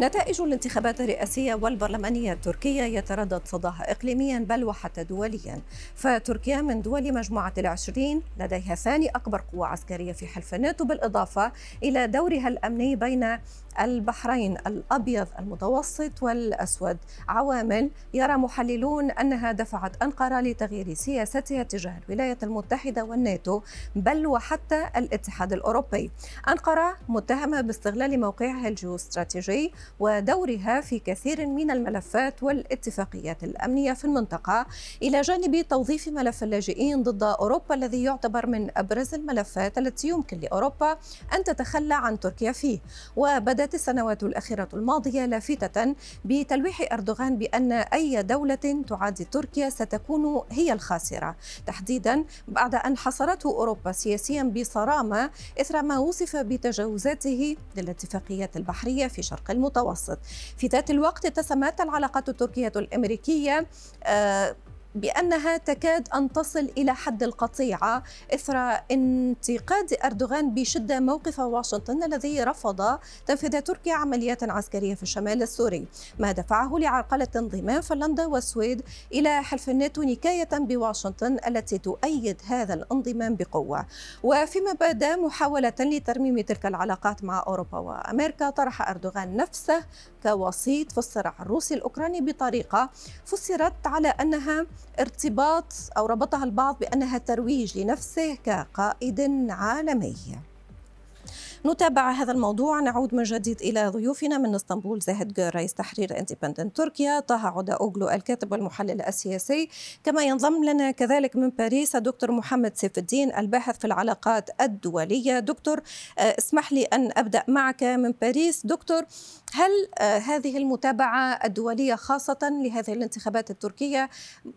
نتائج الانتخابات الرئاسية والبرلمانية التركية يتردد صداها إقليميا بل وحتى دوليا فتركيا من دول مجموعة العشرين لديها ثاني أكبر قوة عسكرية في حلف الناتو بالإضافة إلى دورها الأمني بين البحرين الأبيض المتوسط والأسود عوامل يرى محللون أنها دفعت أنقرة لتغيير سياستها تجاه الولايات المتحدة والناتو بل وحتى الاتحاد الأوروبي. أنقرة متهمة باستغلال موقعها الجيوستراتيجي ودورها في كثير من الملفات والاتفاقيات الأمنية في المنطقة إلى جانب توظيف ملف اللاجئين ضد أوروبا الذي يعتبر من أبرز الملفات التي يمكن لأوروبا أن تتخلى عن تركيا فيه. وبدت السنوات الأخيرة الماضية لافتة بتلويح أردوغان بأن أي دولة تعادي تركيا ستكون هي الخاسرة. تحديدا بعد أن حصرته أوروبا سياسيا بصرامة إثر ما وصف بتجاوزاته للاتفاقيات البحرية في شرق المتوسط. في ذات الوقت اتسمت العلاقات التركية الأمريكية بأنها تكاد أن تصل إلى حد القطيعة. إثر انتقاد أردوغان بشدة موقف واشنطن الذي رفض تنفيذ تركيا عمليات عسكرية في الشمال السوري. ما دفعه لعرقلة انضمام فنلندا والسويد إلى حلف الناتو نكاية بواشنطن التي تؤيد هذا الانضمام بقوة. وفيما بدا محاولة لترميم تلك العلاقات مع أوروبا وأمريكا طرح أردوغان نفسه كوسيط في الصراع الروسي الأوكراني بطريقة فسرت على أنها ارتباط أو ربطها البعض بأنها ترويج لنفسه كقائد عالمي. نتابع هذا الموضوع. نعود من جديد إلى ضيوفنا من إسطنبول. زاهد جور رئيس تحرير اندبندنت تركيا. طه عدا أوغلو الكاتب والمحلل السياسي. كما ينضم لنا كذلك من باريس الدكتور محمد سيف الدين الباحث في العلاقات الدولية. دكتور آه، اسمح لي أن أبدأ معك من باريس. دكتور هل آه، هذه المتابعة الدولية خاصة لهذه الانتخابات التركية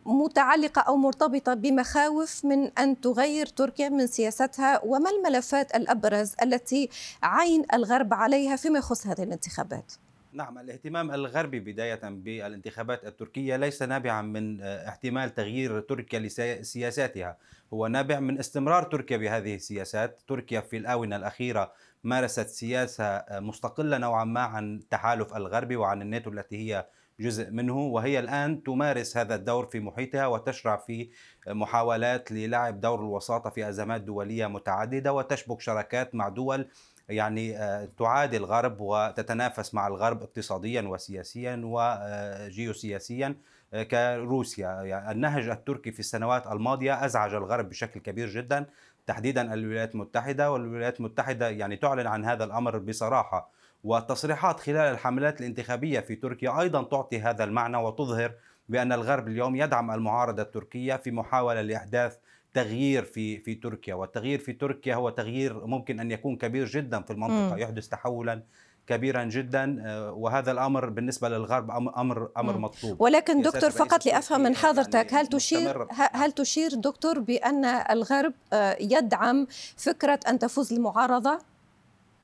متعلقة أو مرتبطة بمخاوف من أن تغير تركيا من سياستها؟ وما الملفات الأبرز التي عين الغرب عليها فيما يخص هذه الانتخابات؟ نعم الاهتمام الغربي بداية بالانتخابات التركية ليس نابعا من آه، احتمال تغيير تركيا لسياساتها. هو نابع من استمرار تركيا بهذه السياسات. تركيا في الآونة الأخيرة مارست سياسة آه، مستقلة نوعا ما عن التحالف الغربي وعن الناتو التي هي جزء منه وهي الآن تمارس هذا الدور في محيطها وتشرع في محاولات للعب دور الوساطة في أزمات دولية متعددة وتشبك شراكات مع دول يعني آه، تعادي الغرب وتتنافس مع الغرب اقتصاديا وسياسيا وجيوسياسيا آه، كروسيا. يعني النهج التركي في السنوات الماضية أزعج الغرب بشكل كبير جدا تحديدا الولايات المتحدة. والولايات المتحدة يعني تعلن عن هذا الأمر بصراحة. والتصريحات خلال الحملات الانتخابية في تركيا أيضا تعطي هذا المعنى وتظهر بأن الغرب اليوم يدعم المعارضة التركية في محاولة لإحداث تغيير في في تركيا والتغيير في تركيا هو تغيير ممكن أن يكون كبير جدا في المنطقة م. يحدث تحولا كبيرا جدا آه، وهذا الأمر بالنسبة للغرب أمر أمر مطلوب. ولكن دكتور فقط لأفهم من حضرتك هل تشير هل تشير دكتور بأن الغرب آه، يدعم فكرة أن تفوز المعارضة؟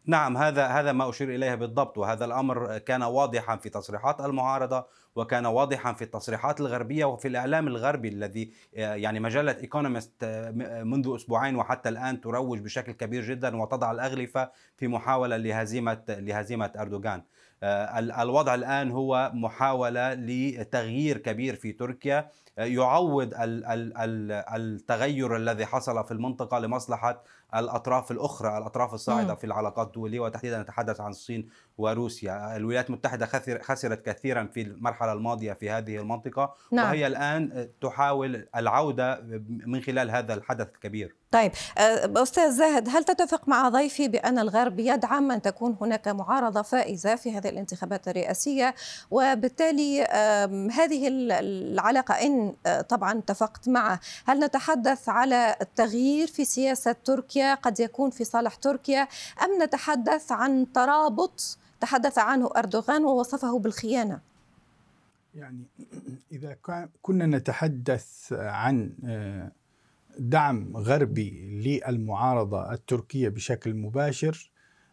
نعم هذا هذا ما أشير إليه بالضبط وهذا الأمر كان واضحا في تصريحات المعارضة وكان واضحا في التصريحات الغربية وفي الإعلام الغربي الذي يعني مجلة ايكونومست منذ أسبوعين وحتى الآن تروج بشكل كبير جدا وتضع الأغلفة في محاولة لهزيمة لهزيمة أردوغان. الوضع الآن هو محاولة لتغيير كبير في تركيا. يعوض التغير الذي حصل في المنطقة لمصلحة الأطراف الأخرى الأطراف الصاعدة في العلاقات الدولية وتحديدا نتحدث عن الصين وروسيا. الولايات المتحدة خسرت كثيرا في المرحلة الماضية في هذه المنطقة نعم. وهي الآن تحاول العودة من خلال هذا الحدث الكبير. طيب أه، أستاذ زاهد هل تتفق مع ضيفي بأن الغرب يدعم أن تكون هناك معارضة فائزة في هذه الانتخابات الرئاسية؟ وبالتالي هذه العلاقة إن أه، طبعا اتفقت معه هل نتحدث على التغيير في سياسة تركيا؟ قد يكون في صالح تركيا؟ أم نتحدث عن ترابط تحدث عنه أردوغان ووصفه بالخيانة؟ يعني إذا كنا نتحدث عن أه، دعم غربي للمعارضة التركية بشكل مباشر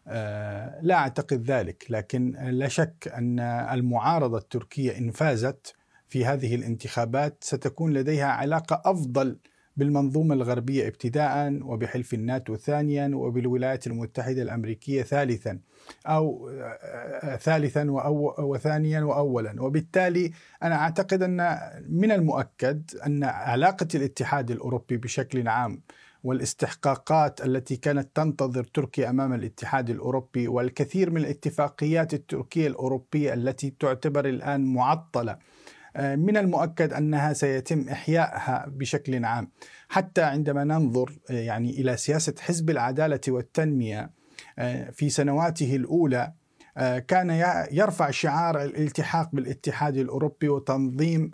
آه، لا أعتقد ذلك لكن لا شك أن المعارضة التركية إن فازت في هذه الانتخابات ستكون لديها علاقة أفضل بالمنظومة الغربية ابتداء وبحلف الناتو ثانيا وبالولايات المتحدة الأمريكية ثالثا أو ثالثا وثانيا وأولا. وبالتالي أنا أعتقد أن من المؤكد أن علاقة الاتحاد الأوروبي بشكل عام والاستحقاقات التي كانت تنتظر تركيا أمام الاتحاد الأوروبي والكثير من الاتفاقيات التركية الأوروبية التي تعتبر الآن معطلة آه، من المؤكد أنها سيتم إحيائها بشكل عام حتى عندما ننظر آه، يعني إلى سياسة حزب العدالة والتنمية آه، في سنواته الأولى كان يرفع شعار الالتحاق بالاتحاد الأوروبي وتنظيم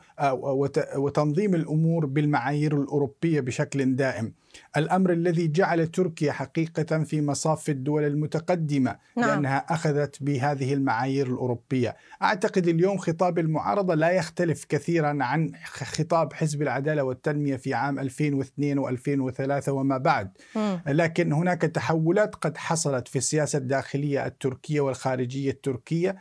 وتنظيم الأمور بالمعايير الأوروبية بشكل دائم. الأمر الذي جعل تركيا حقيقة في مصاف الدول المتقدمة نعم. لأنها أخذت بهذه المعايير الأوروبية. أعتقد اليوم خطاب المعارضة لا يختلف كثيرا عن خطاب حزب العدالة والتنمية في عام 2002 و2003 وما بعد. م. لكن هناك تحولات قد حصلت في السياسة الداخلية التركية والخارجية التركية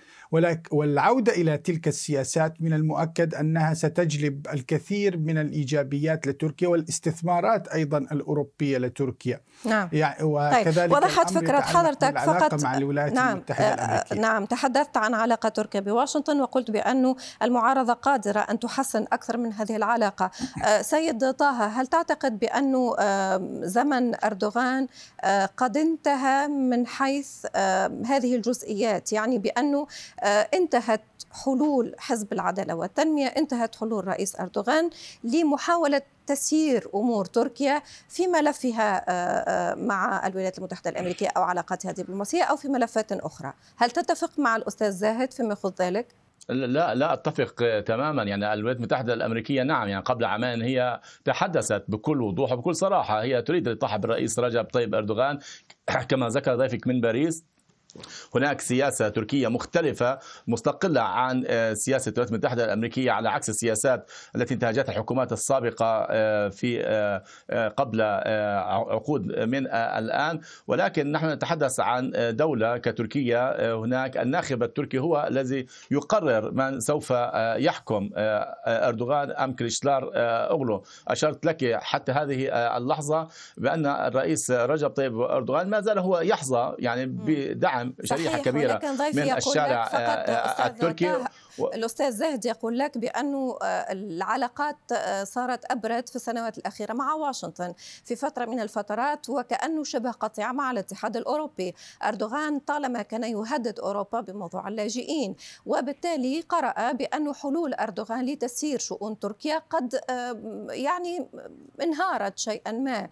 والعودة إلى تلك السياسات من المؤكد أنها ستجلب الكثير من الإيجابيات لتركيا والاستثمارات أيضا الأوروبية لتركيا. نعم. يعني وكذلك طيب. وضحت فكرة حضرتك فقط مع الولايات نعم المتحدة آه، الأمريكية. نعم تحدثت عن علاقة تركيا بواشنطن وقلت بأن المعارضة قادرة أن تحسن أكثر من هذه العلاقة. آه، سيد طه هل تعتقد بأن زمن أردوغان آه، قد انتهى من حيث هذه الجزئيات؟ يعني بأنه انتهت حلول حزب العدالة والتنمية انتهت حلول رئيس أردوغان لمحاولة تسيير أمور تركيا في ملفها آه، آه، مع الولايات المتحدة الأمريكية أو علاقاتها الدبلوماسيه أو في ملفات أخرى، هل تتفق مع الأستاذ زاهد فيما يخص ذلك؟ لا لا أتفق تماما. يعني الولايات المتحدة الأمريكية نعم يعني قبل عامين هي تحدثت بكل وضوح وبكل صراحة. هي تريد الالتحاق بالرئيس رجب طيب أردوغان كما ذكر ضيفك من باريس هناك سياسة تركية مختلفة مستقلة عن آه، سياسة الولايات المتحدة الأمريكية على عكس السياسات التي انتهجتها الحكومات السابقة آه، في آه، قبل عقود من الآن. ولكن نحن نتحدث عن دولة كتركيا هناك الناخب التركي هو الذي يقرر من سوف يحكم أردوغان أم كريشلار أغلو أشرت لك حتى هذه اللحظة بأن الرئيس رجب طيب أردوغان ما زال هو يحظى يعني بدعم نعم شريحة كبيرة من الشارع آه، آه، التركي. و... الأستاذ زاهد يقول لك بأنه آه، العلاقات صارت أبرد في السنوات الأخيرة مع واشنطن في فترة من الفترات وكأنه شبه قطيعة مع الاتحاد الأوروبي. أردوغان طالما كان يهدد أوروبا بموضوع اللاجئين وبالتالي قرأ بأن حلول أردوغان لتسيير شؤون تركيا قد يعني انهارت شيئا ما.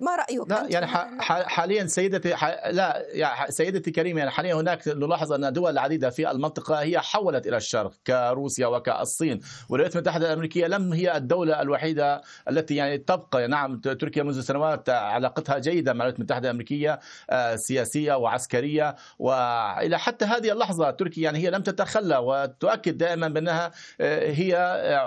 ما رأيك لا يعني حاليا سيدتي لا يعني سيدتي كريمة يعني حاليا هناك نلاحظ أن دول عديدة في المنطقة هي حولت إلى الشرق كروسيا وكالصين. والولايات المتحدة الأمريكية لم هي الدولة الوحيدة التي يعني تبقى. نعم تركيا منذ سنوات علاقتها جيده مع الولايات المتحدة الأمريكية آه، سياسية وعسكرية. وإلى حتى هذه اللحظة تركيا يعني هي لم تتخلى وتؤكد دائما بأنها آه، هي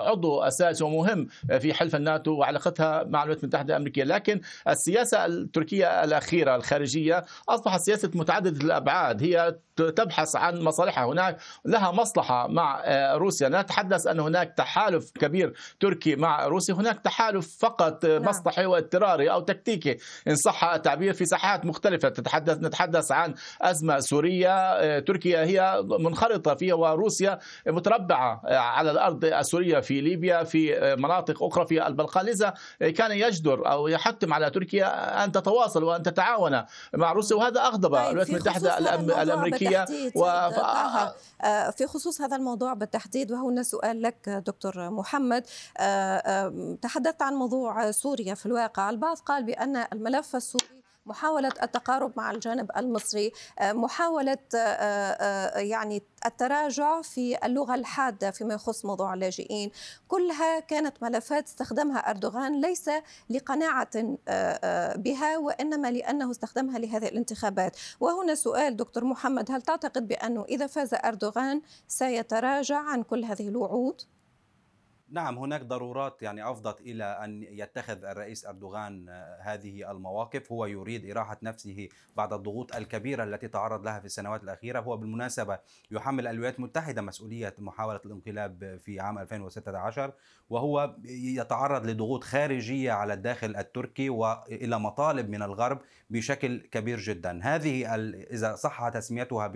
عضو أساسي ومهم في حلف الناتو وعلاقتها مع الولايات المتحدة الأمريكية. لكن السياسة التركية الأخيرة الخارجية أصبحت سياسة ليست متعددة الأبعاد. هي تبحث عن مصالحها. هناك لها مصلحة مع آه، روسيا. نتحدث أن هناك تحالف كبير تركي مع روسيا. هناك تحالف فقط نعم. مصلحي واضطراري أو تكتيكي. إن صح التعبير في ساحات مختلفة. تتحدث نتحدث عن أزمة سورية آه، تركيا هي منخرطة فيها وروسيا متربعة آه، على الأرض السورية في ليبيا في مناطق أخرى في البلقان. لذا كان يجدر أو يحتم على تركيا أن تتواصل وأن تتعاون مع روسيا. وهذا أغضب طيب الولايات المتحدة الأمريكية. و... في خصوص هذا الموضوع بالتحديد وهنا سؤال لك دكتور محمد آه، تحدثت عن موضوع سوريا في الواقع. البعض قال بأن الملف السوري محاولة التقارب مع الجانب المصري آه، محاولة آه، آه، يعني التراجع في اللغة الحادة فيما يخص موضوع اللاجئين كلها كانت ملفات استخدمها أردوغان ليس لقناعة بها وإنما لأنه استخدمها لهذه الانتخابات وهنا سؤال دكتور محمد هل تعتقد بأنه إذا فاز أردوغان سيتراجع عن كل هذه الوعود؟ نعم هناك ضرورات يعني أفضت إلى أن يتخذ الرئيس أردوغان آه، هذه المواقف. هو يريد إراحة نفسه بعد الضغوط الكبيرة التي تعرض لها في السنوات الأخيرة. هو بالمناسبة يحمل الولايات المتحدة مسؤولية محاولة الانقلاب في عام 2016 وهو يتعرض لضغوط خارجية على الداخل التركي وإلى مطالب من الغرب بشكل كبير جدا. هذه إذا صح تسميتها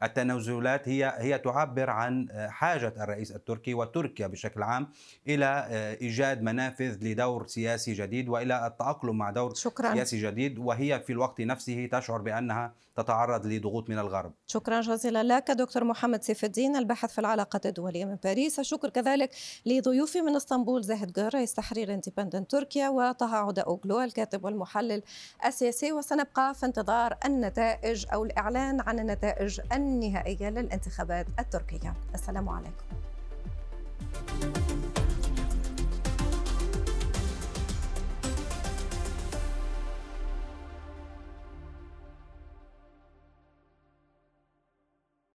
بالتنازلات هي هي تعبر عن حاجة الرئيس التركي وتركيا بشكل عام إلى آه، إيجاد منافذ لدور سياسي جديد وإلى التأقلم مع دور شكرا. سياسي جديد وهي في الوقت نفسه تشعر بأنها تتعرض لضغوط من الغرب. شكرا جزيلا لك دكتور محمد سيف الدين الباحث في العلاقات الدولية من باريس، الشكر كذلك لضيوفي من إسطنبول زاهد جار رئيس تحرير إندبندنت تركيا وطه عودة أوغلو الكاتب والمحلل السياسي وسنبقى في انتظار النتائج أو الإعلان عن النتائج النهائية للانتخابات التركية. السلام عليكم.